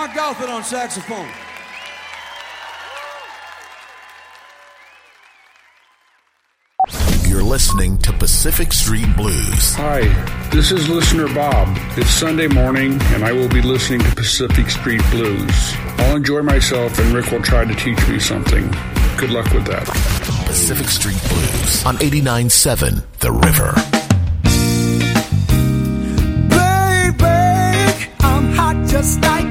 Mark Goffin on saxophone. You're listening to Pacific Street Blues. Hi, this is listener Bob. It's Sunday morning, and I will be listening to Pacific Street Blues. I'll enjoy myself, and Rick will try to teach me something. Good luck with that. Pacific Street Blues on 89.7 The River. Baby, I'm hot just like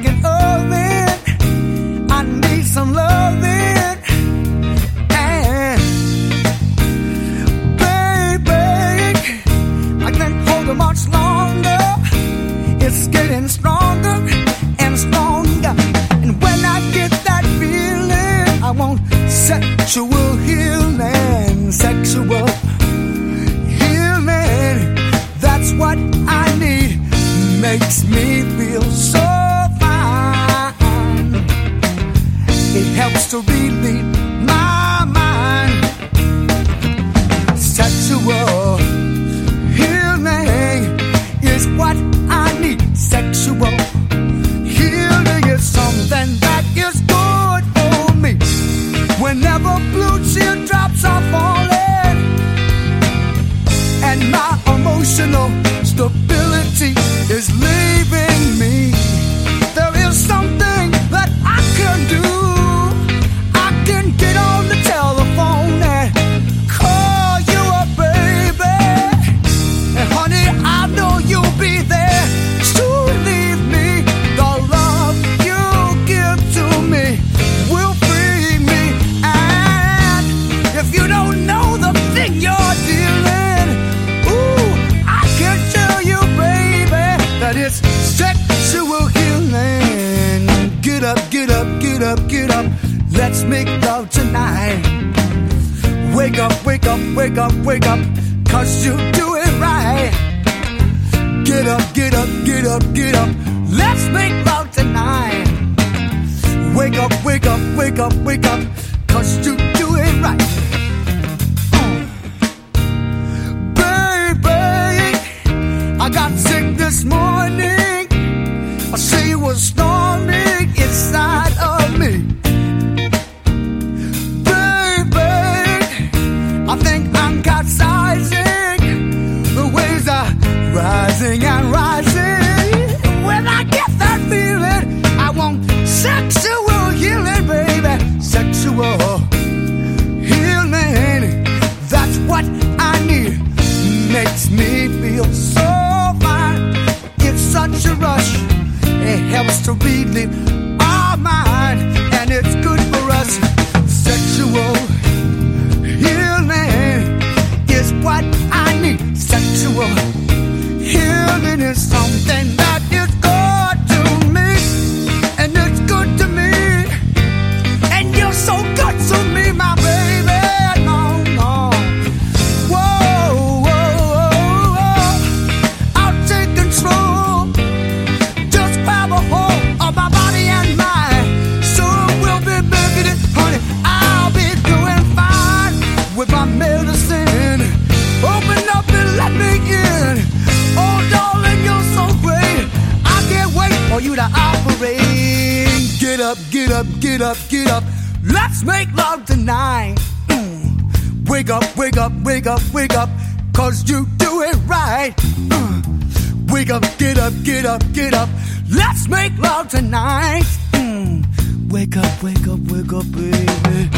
up, get up, get up, get up. Let's make love tonight. Mm. Wake up, wake up, wake up, wake up. Cause you do it right. Mm. Wake up, get up, get up, get up. Let's make love tonight. Mm. Wake up, wake up, wake up, baby.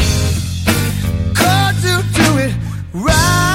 Cause you do it right.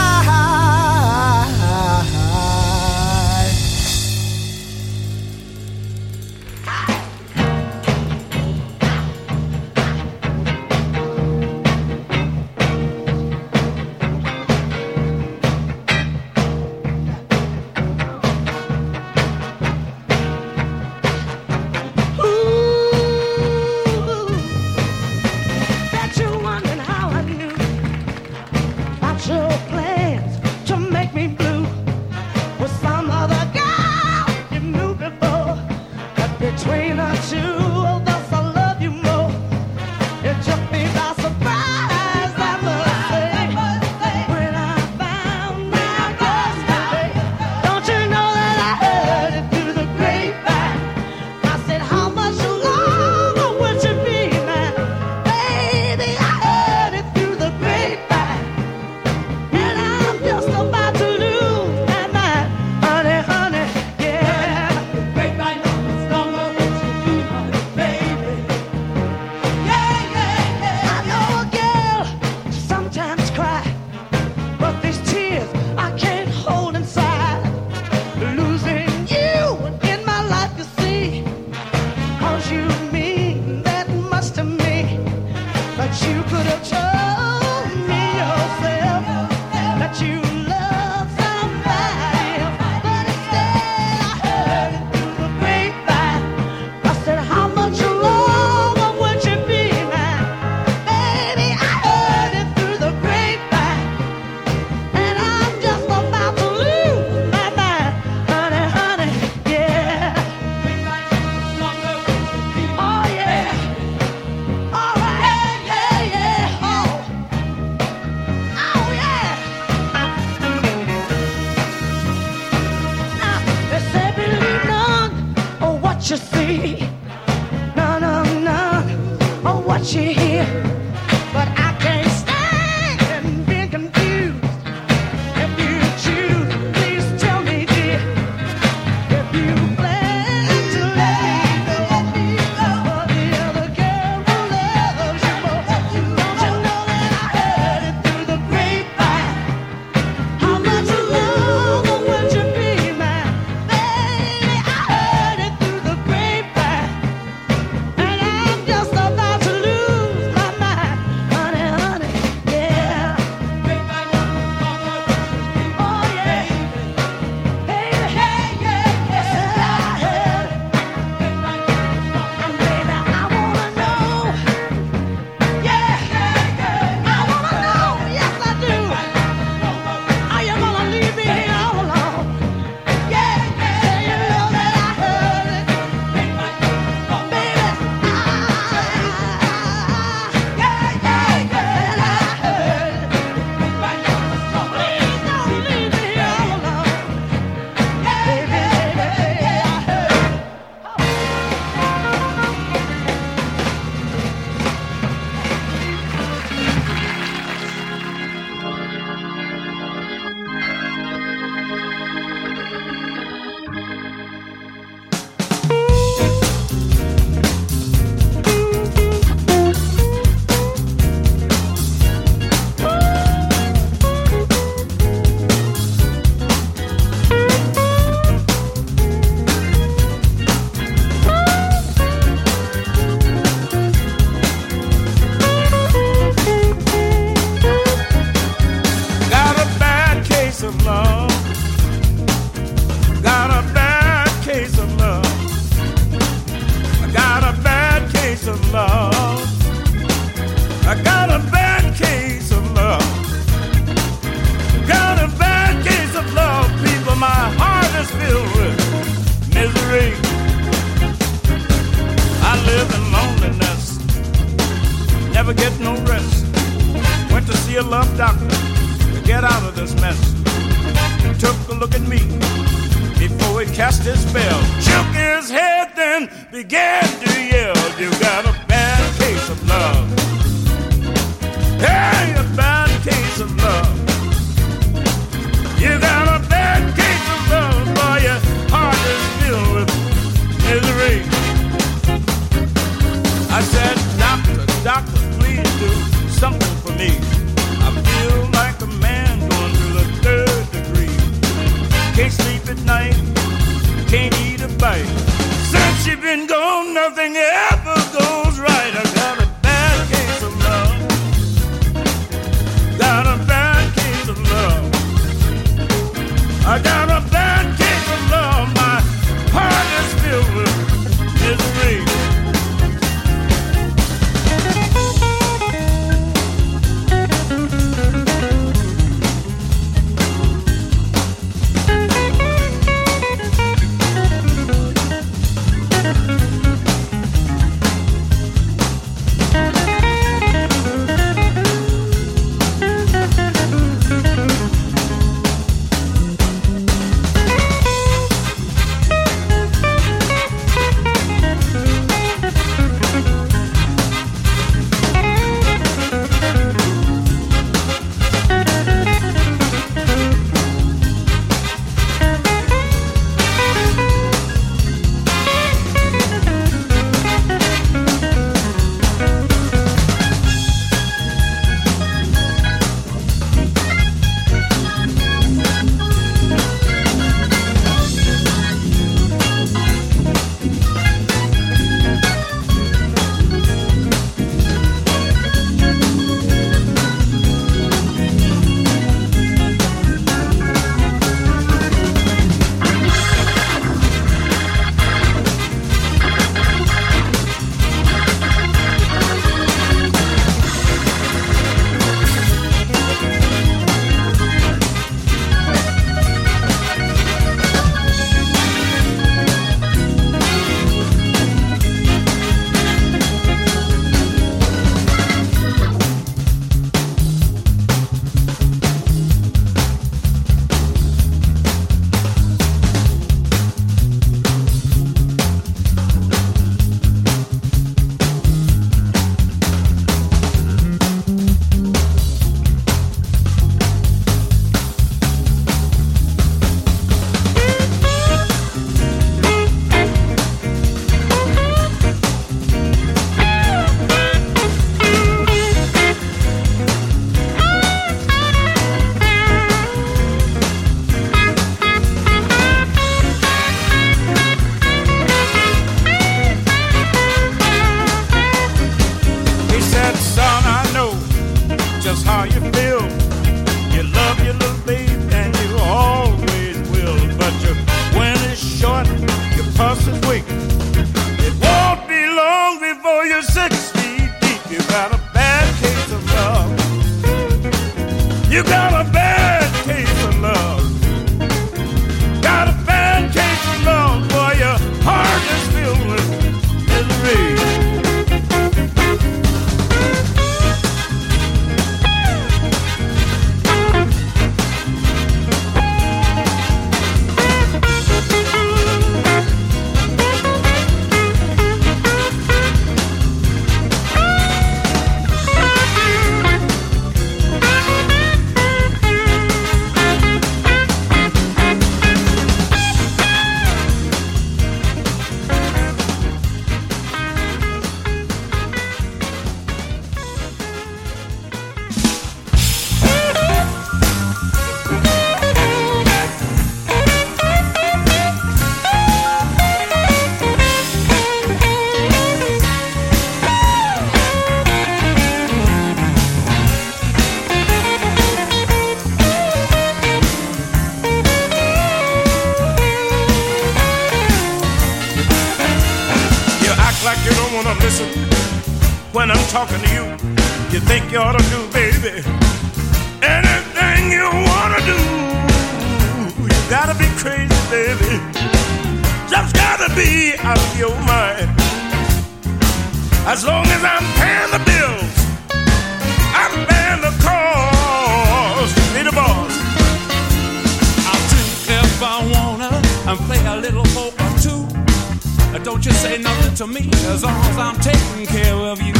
Don't you say nothing to me as long as I'm taking care of you.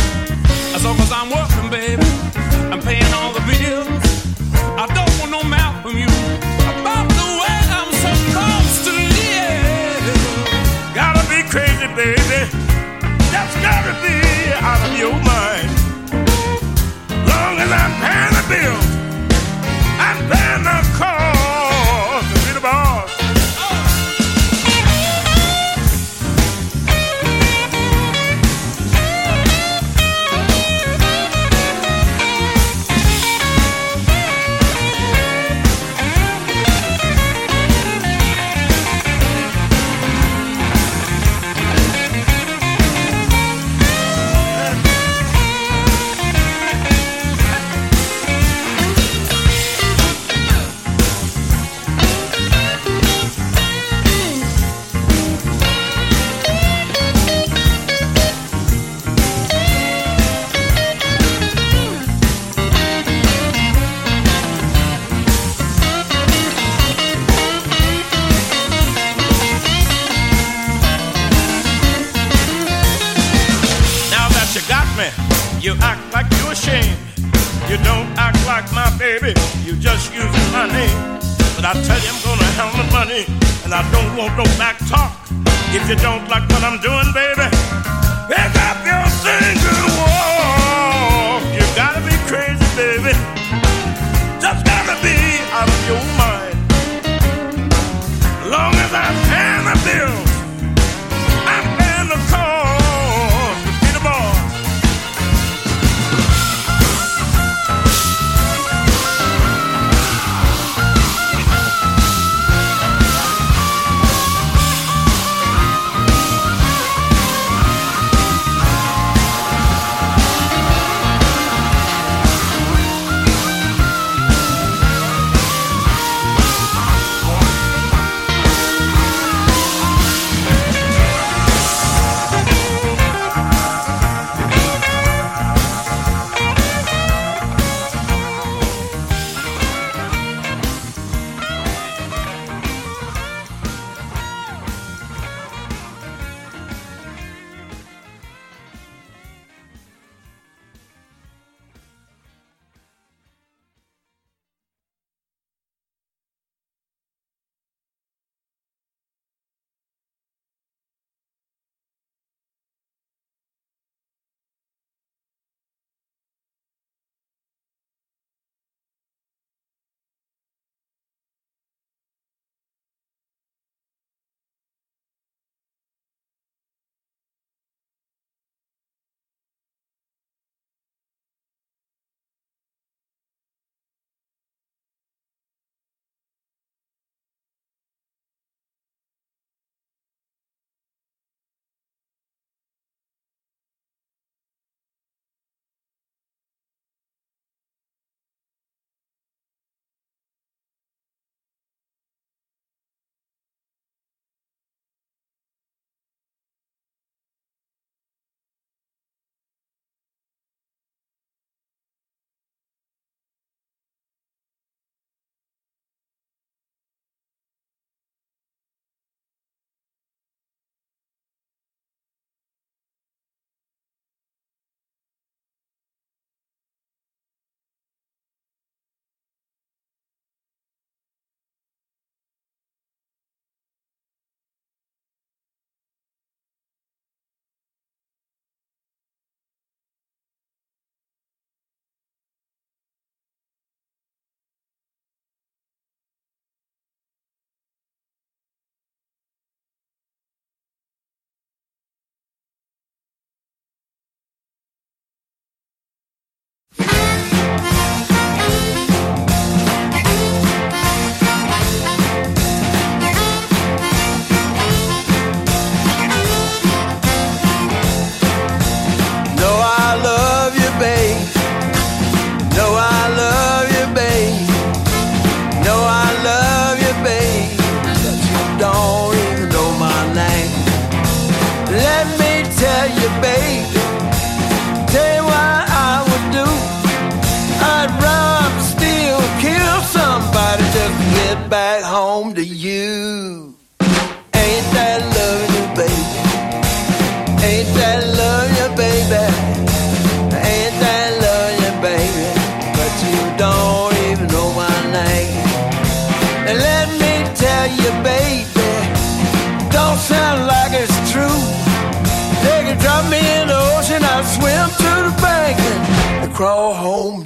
As long as I'm working, baby, I'm paying all the bills. I don't want no mouth from you about the way I'm supposed to live. Gotta be crazy, baby. That's gotta be out of your mind. Long as I'm paying the bills, I'm paying the cost.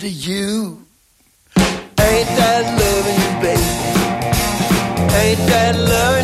to you. Ain't that loving you, baby? Ain't that loving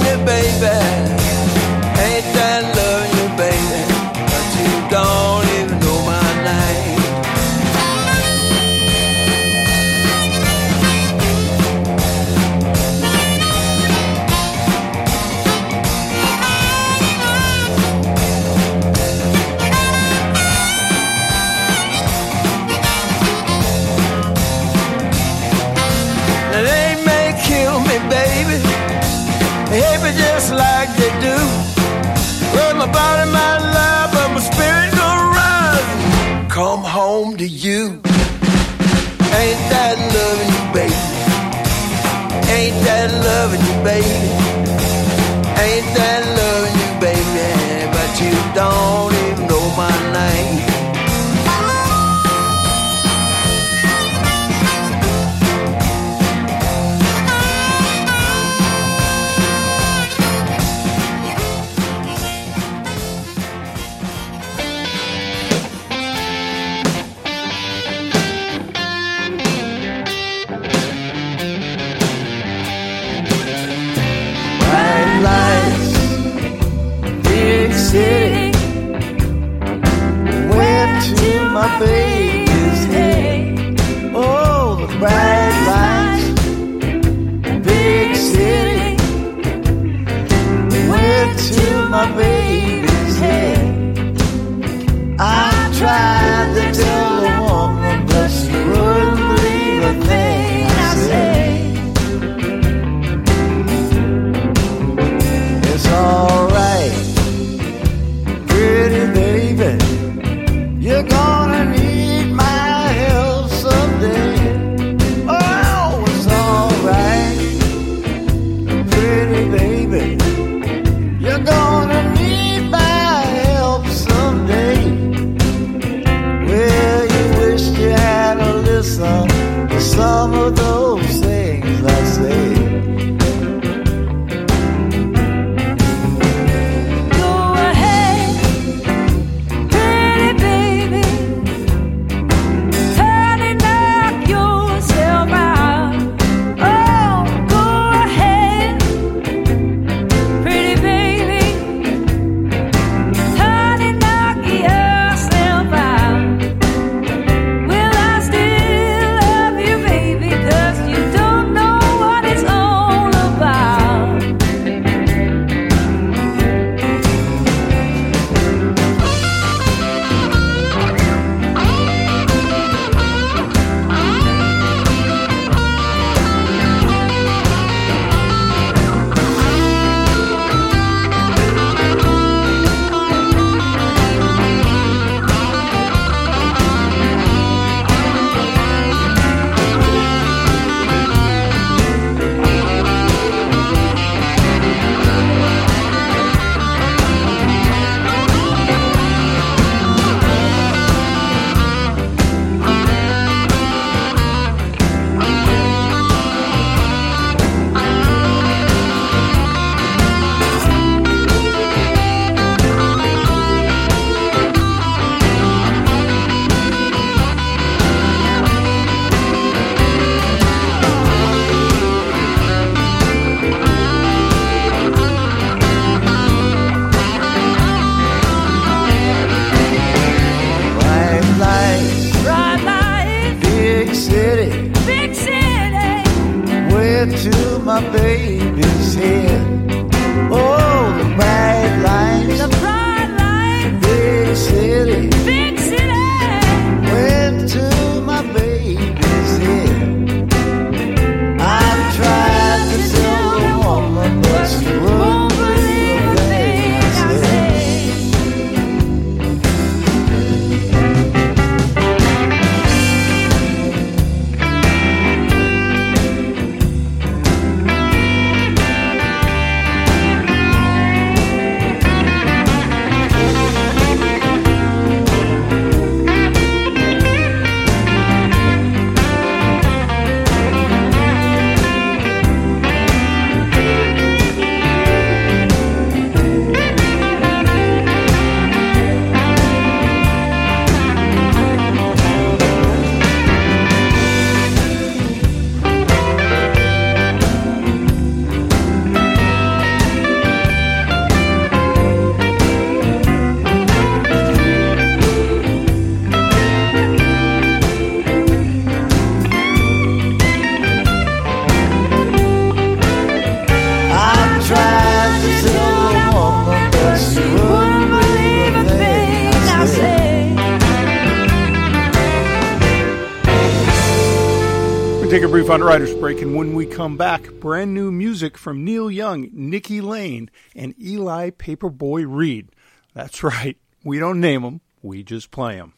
underwriter's break, and when we come back, brand new music from Neil Young, Nikki Lane, and Eli Paperboy Reed. That's right, we don't name them, we just play them.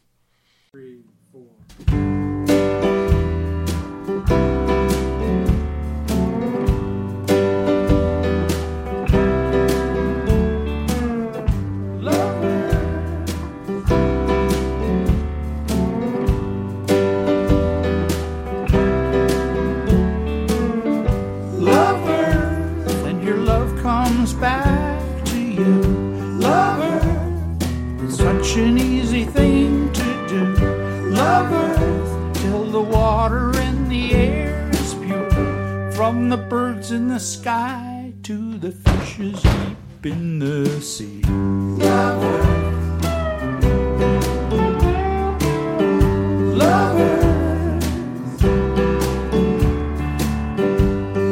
Lover, such an easy thing to do. Lover, till the water and the air is pure. From the birds in the sky to the fishes deep in the sea. Lover, lover.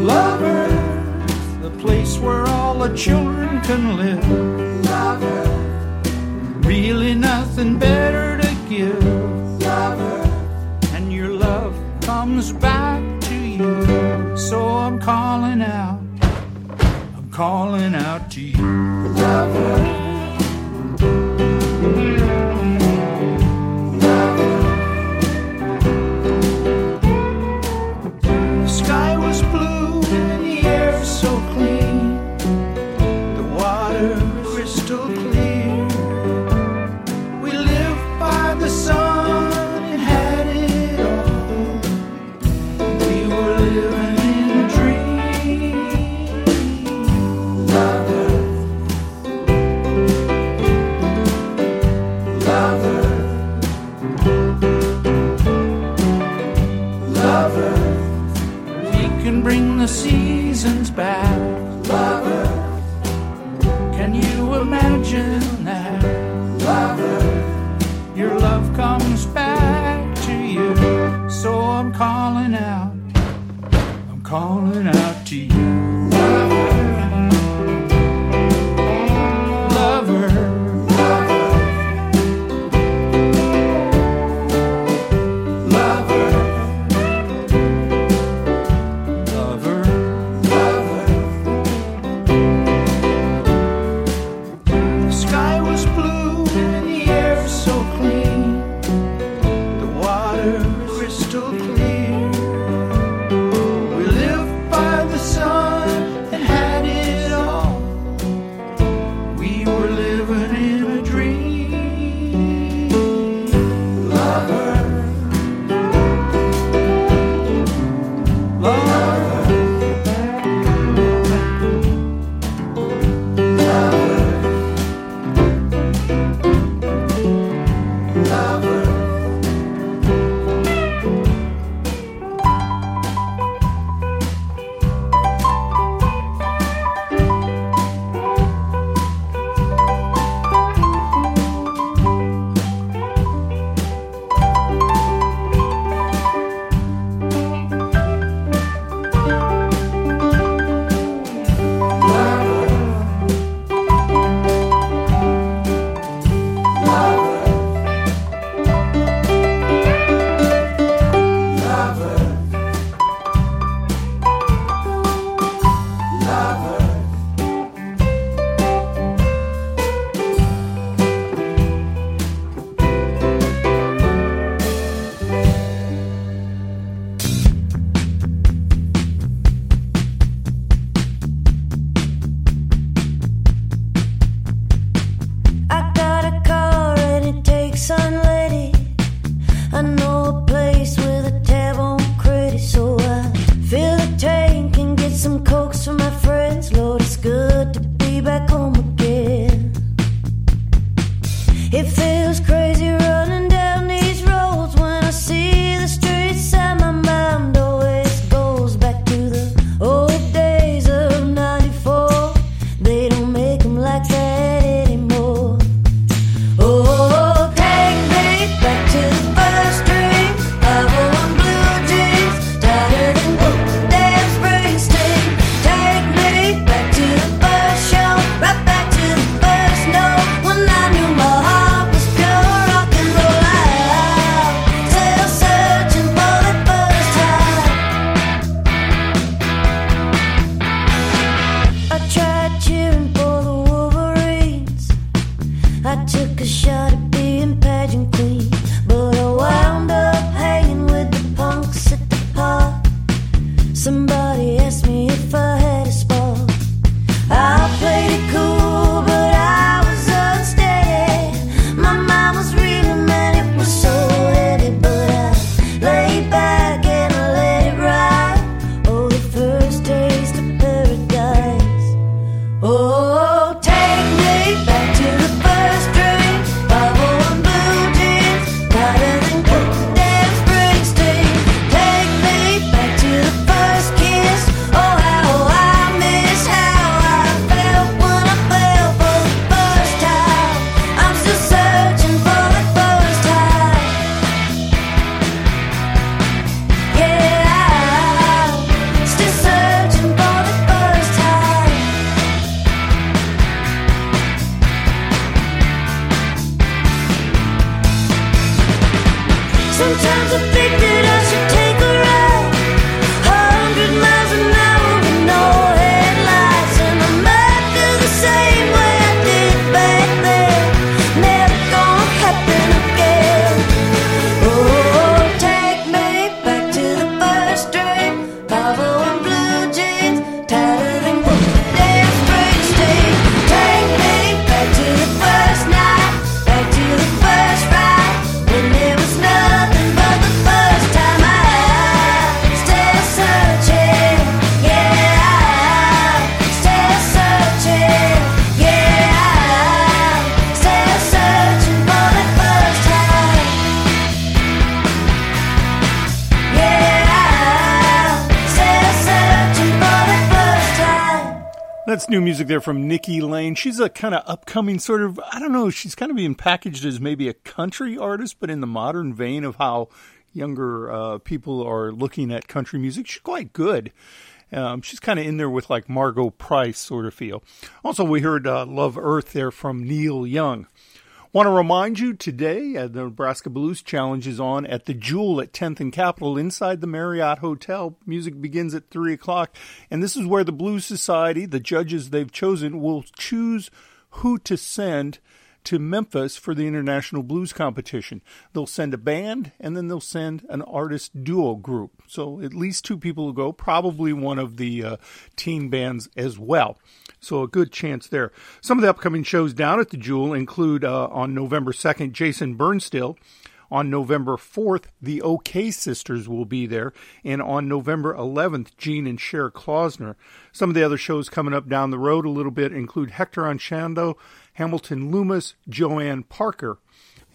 Lovers, the place where all the children can live. Really nothing better to give. Lover, and your love comes back to you. So I'm calling out, I'm calling out to you. Lover. lover. There from Nikki Lane. She's a kind of upcoming sort of, I don't know, she's kind of being packaged as maybe a country artist, but in the modern vein of how younger uh, people are looking at country music. She's quite good. Um, she's kind of in there with like Margot Price sort of feel. Also, we heard uh, Love Earth there from Neil Young. Want to remind you today, uh, the Nebraska Blues Challenge is on at the Jewel at 10th and Capitol inside the Marriott Hotel. Music begins at 3 o'clock. And this is where the Blues Society, the judges they've chosen, will choose who to send to Memphis for the International Blues Competition. They'll send a band and then they'll send an artist duo group. So at least two people will go, probably one of the uh, teen bands as well. So a good chance there. Some of the upcoming shows down at the Jewel include uh, on November 2nd, Jason Burnstill. On November 4th, the OK Sisters will be there. And on November 11th, Gene and Cher Klausner. Some of the other shows coming up down the road a little bit include Hector Anchando, Hamilton Loomis, Joanne Parker.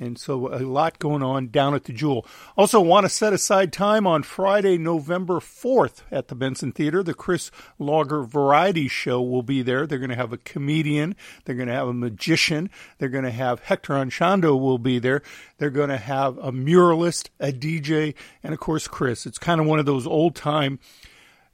And so a lot going on down at the Jewel. Also, want to set aside time on Friday, November 4th at the Benson Theater. The Chris Logger Variety Show will be there. They're going to have a comedian. They're going to have a magician. They're going to have Hector Anchando will be there. They're going to have a muralist, a DJ, and of course, Chris. It's kind of one of those old time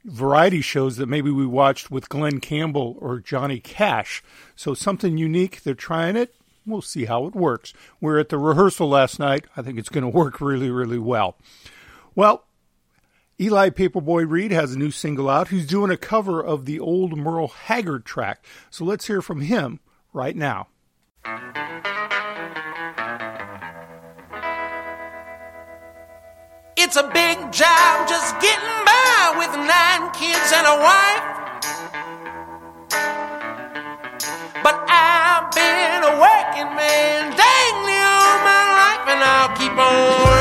variety shows that maybe we watched with Glenn Campbell or Johnny Cash. So something unique. They're trying it. We'll see how it works. We're at the rehearsal last night. I think it's going to work really, really well. Well, Eli Paperboy Reed has a new single out. He's doing a cover of the old Merle Haggard track. So let's hear from him right now. It's a big job just getting by with nine kids and a wife. Working man dangly all my life, and I'll keep on working.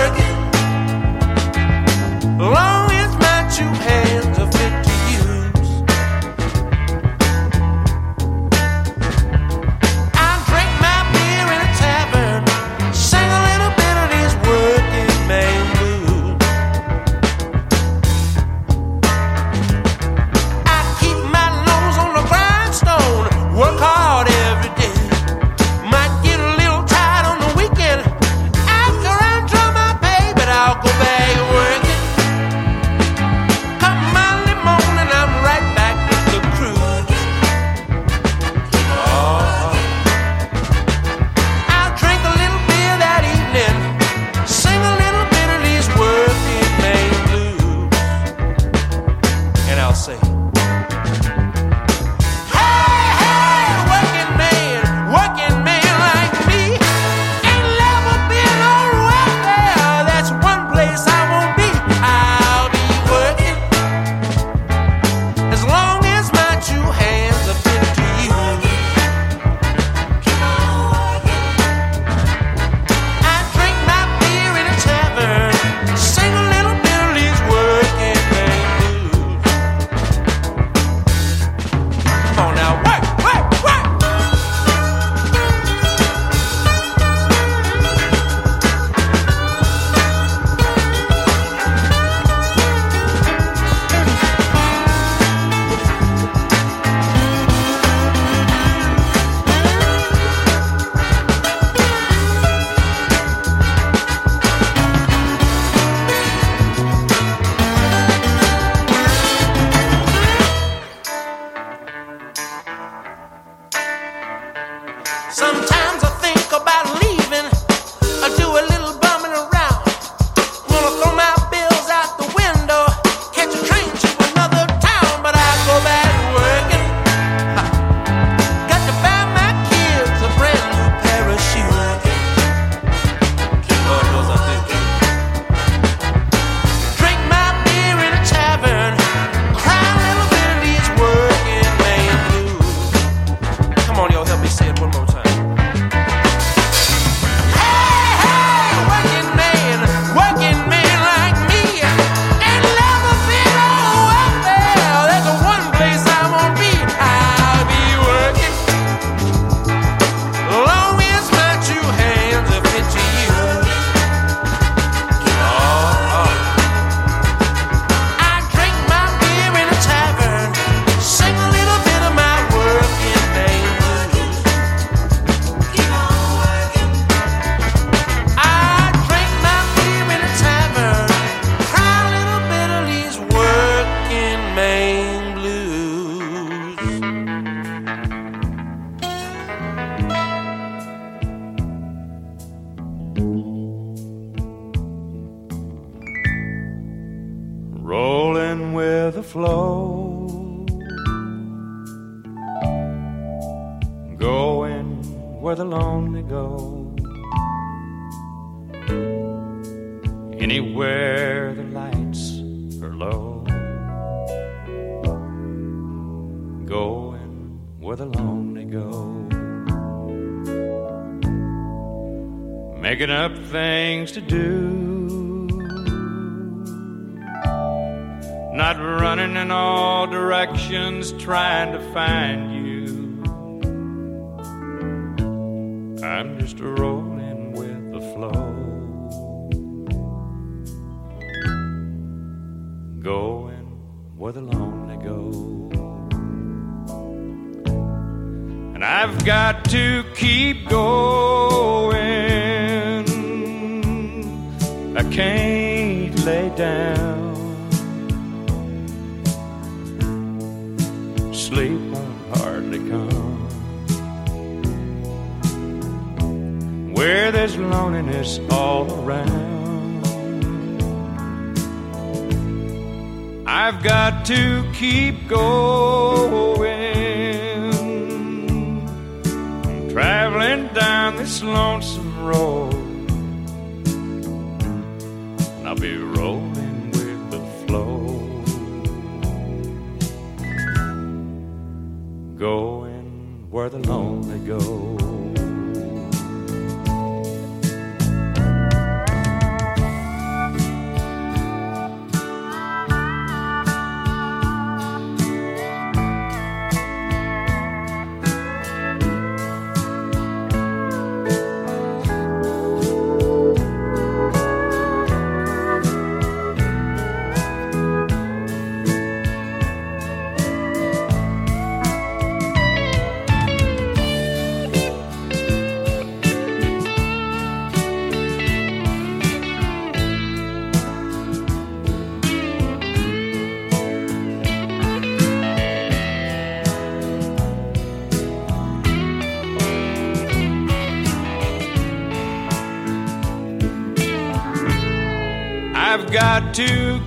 Going where the lonely go. And I've got to keep going. I can't lay down. Sleep won't hardly come. Where there's loneliness all around. I've got to keep going. I'm Traveling down this lonesome road. And I'll be rolling with the flow. Going where the lonely go.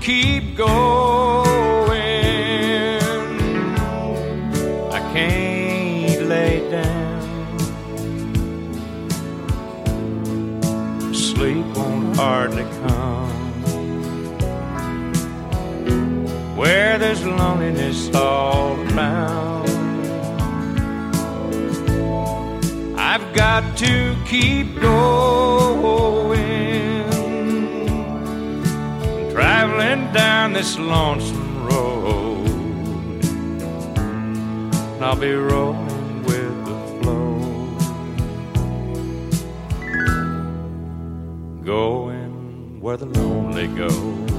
Keep going. I can't lay down. Sleep won't hardly come. Where there's loneliness all around. I've got to keep going. This lonesome road. And I'll be rolling with the flow. Going where the lonely go.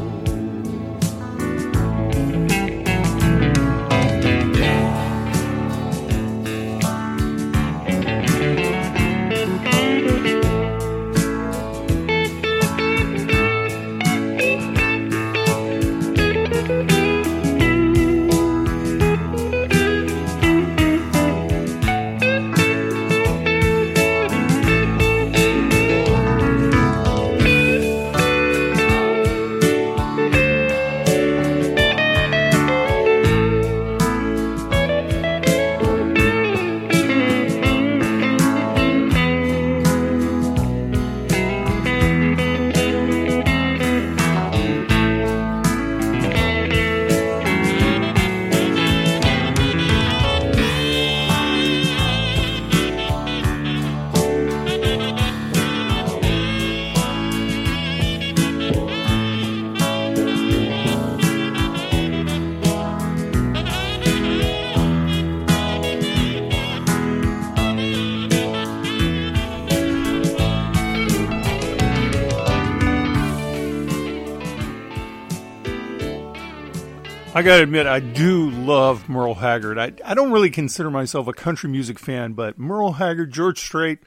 Got to admit, I do love Merle Haggard. I, I don't really consider myself a country music fan, but Merle Haggard, George Strait,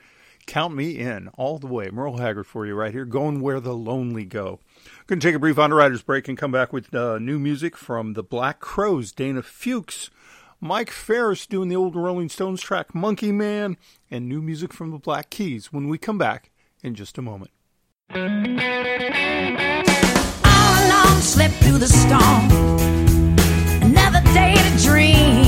count me in all the way. Merle Haggard for you right here, going where the lonely go. Going to take a brief underwriter's break and come back with uh, new music from the Black Crows, Dana Fuchs, Mike Ferris doing the old Rolling Stones track Monkey Man, and new music from the Black Keys when we come back in just a moment. All along, slept through the storm. Day to dream.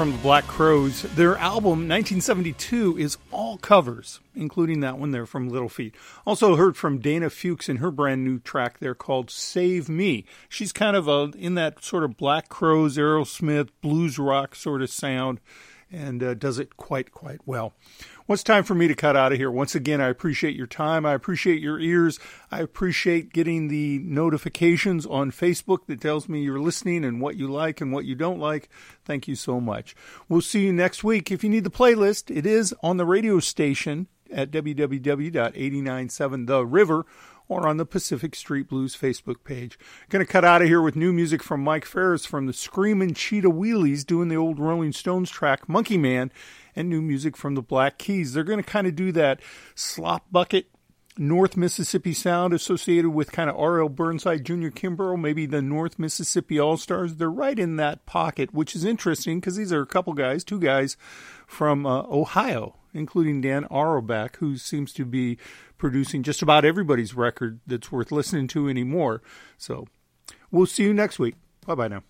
From the Black Crows. Their album 1972 is all covers, including that one there from Little Feat. Also heard from Dana Fuchs in her brand new track there called Save Me. She's kind of a, in that sort of Black Crows, Aerosmith, blues rock sort of sound and uh, does it quite, quite well. Well, it's time for me to cut out of here. Once again, I appreciate your time. I appreciate your ears. I appreciate getting the notifications on Facebook that tells me you're listening and what you like and what you don't like. Thank you so much. We'll see you next week. If you need the playlist, it is on the radio station at www.897 The River or on the Pacific Street Blues Facebook page. Going to cut out of here with new music from Mike Ferris from the Screamin' Cheetah Wheelies doing the old Rolling Stones track Monkey Man and new music from the Black Keys. They're going to kind of do that slop bucket North Mississippi sound associated with kind of R.L. Burnside, Junior Kimbrough, maybe the North Mississippi All Stars. They're right in that pocket, which is interesting because these are a couple guys, two guys from uh, Ohio, including Dan Auerbach, who seems to be producing just about everybody's record that's worth listening to anymore. So we'll see you next week. Bye bye now.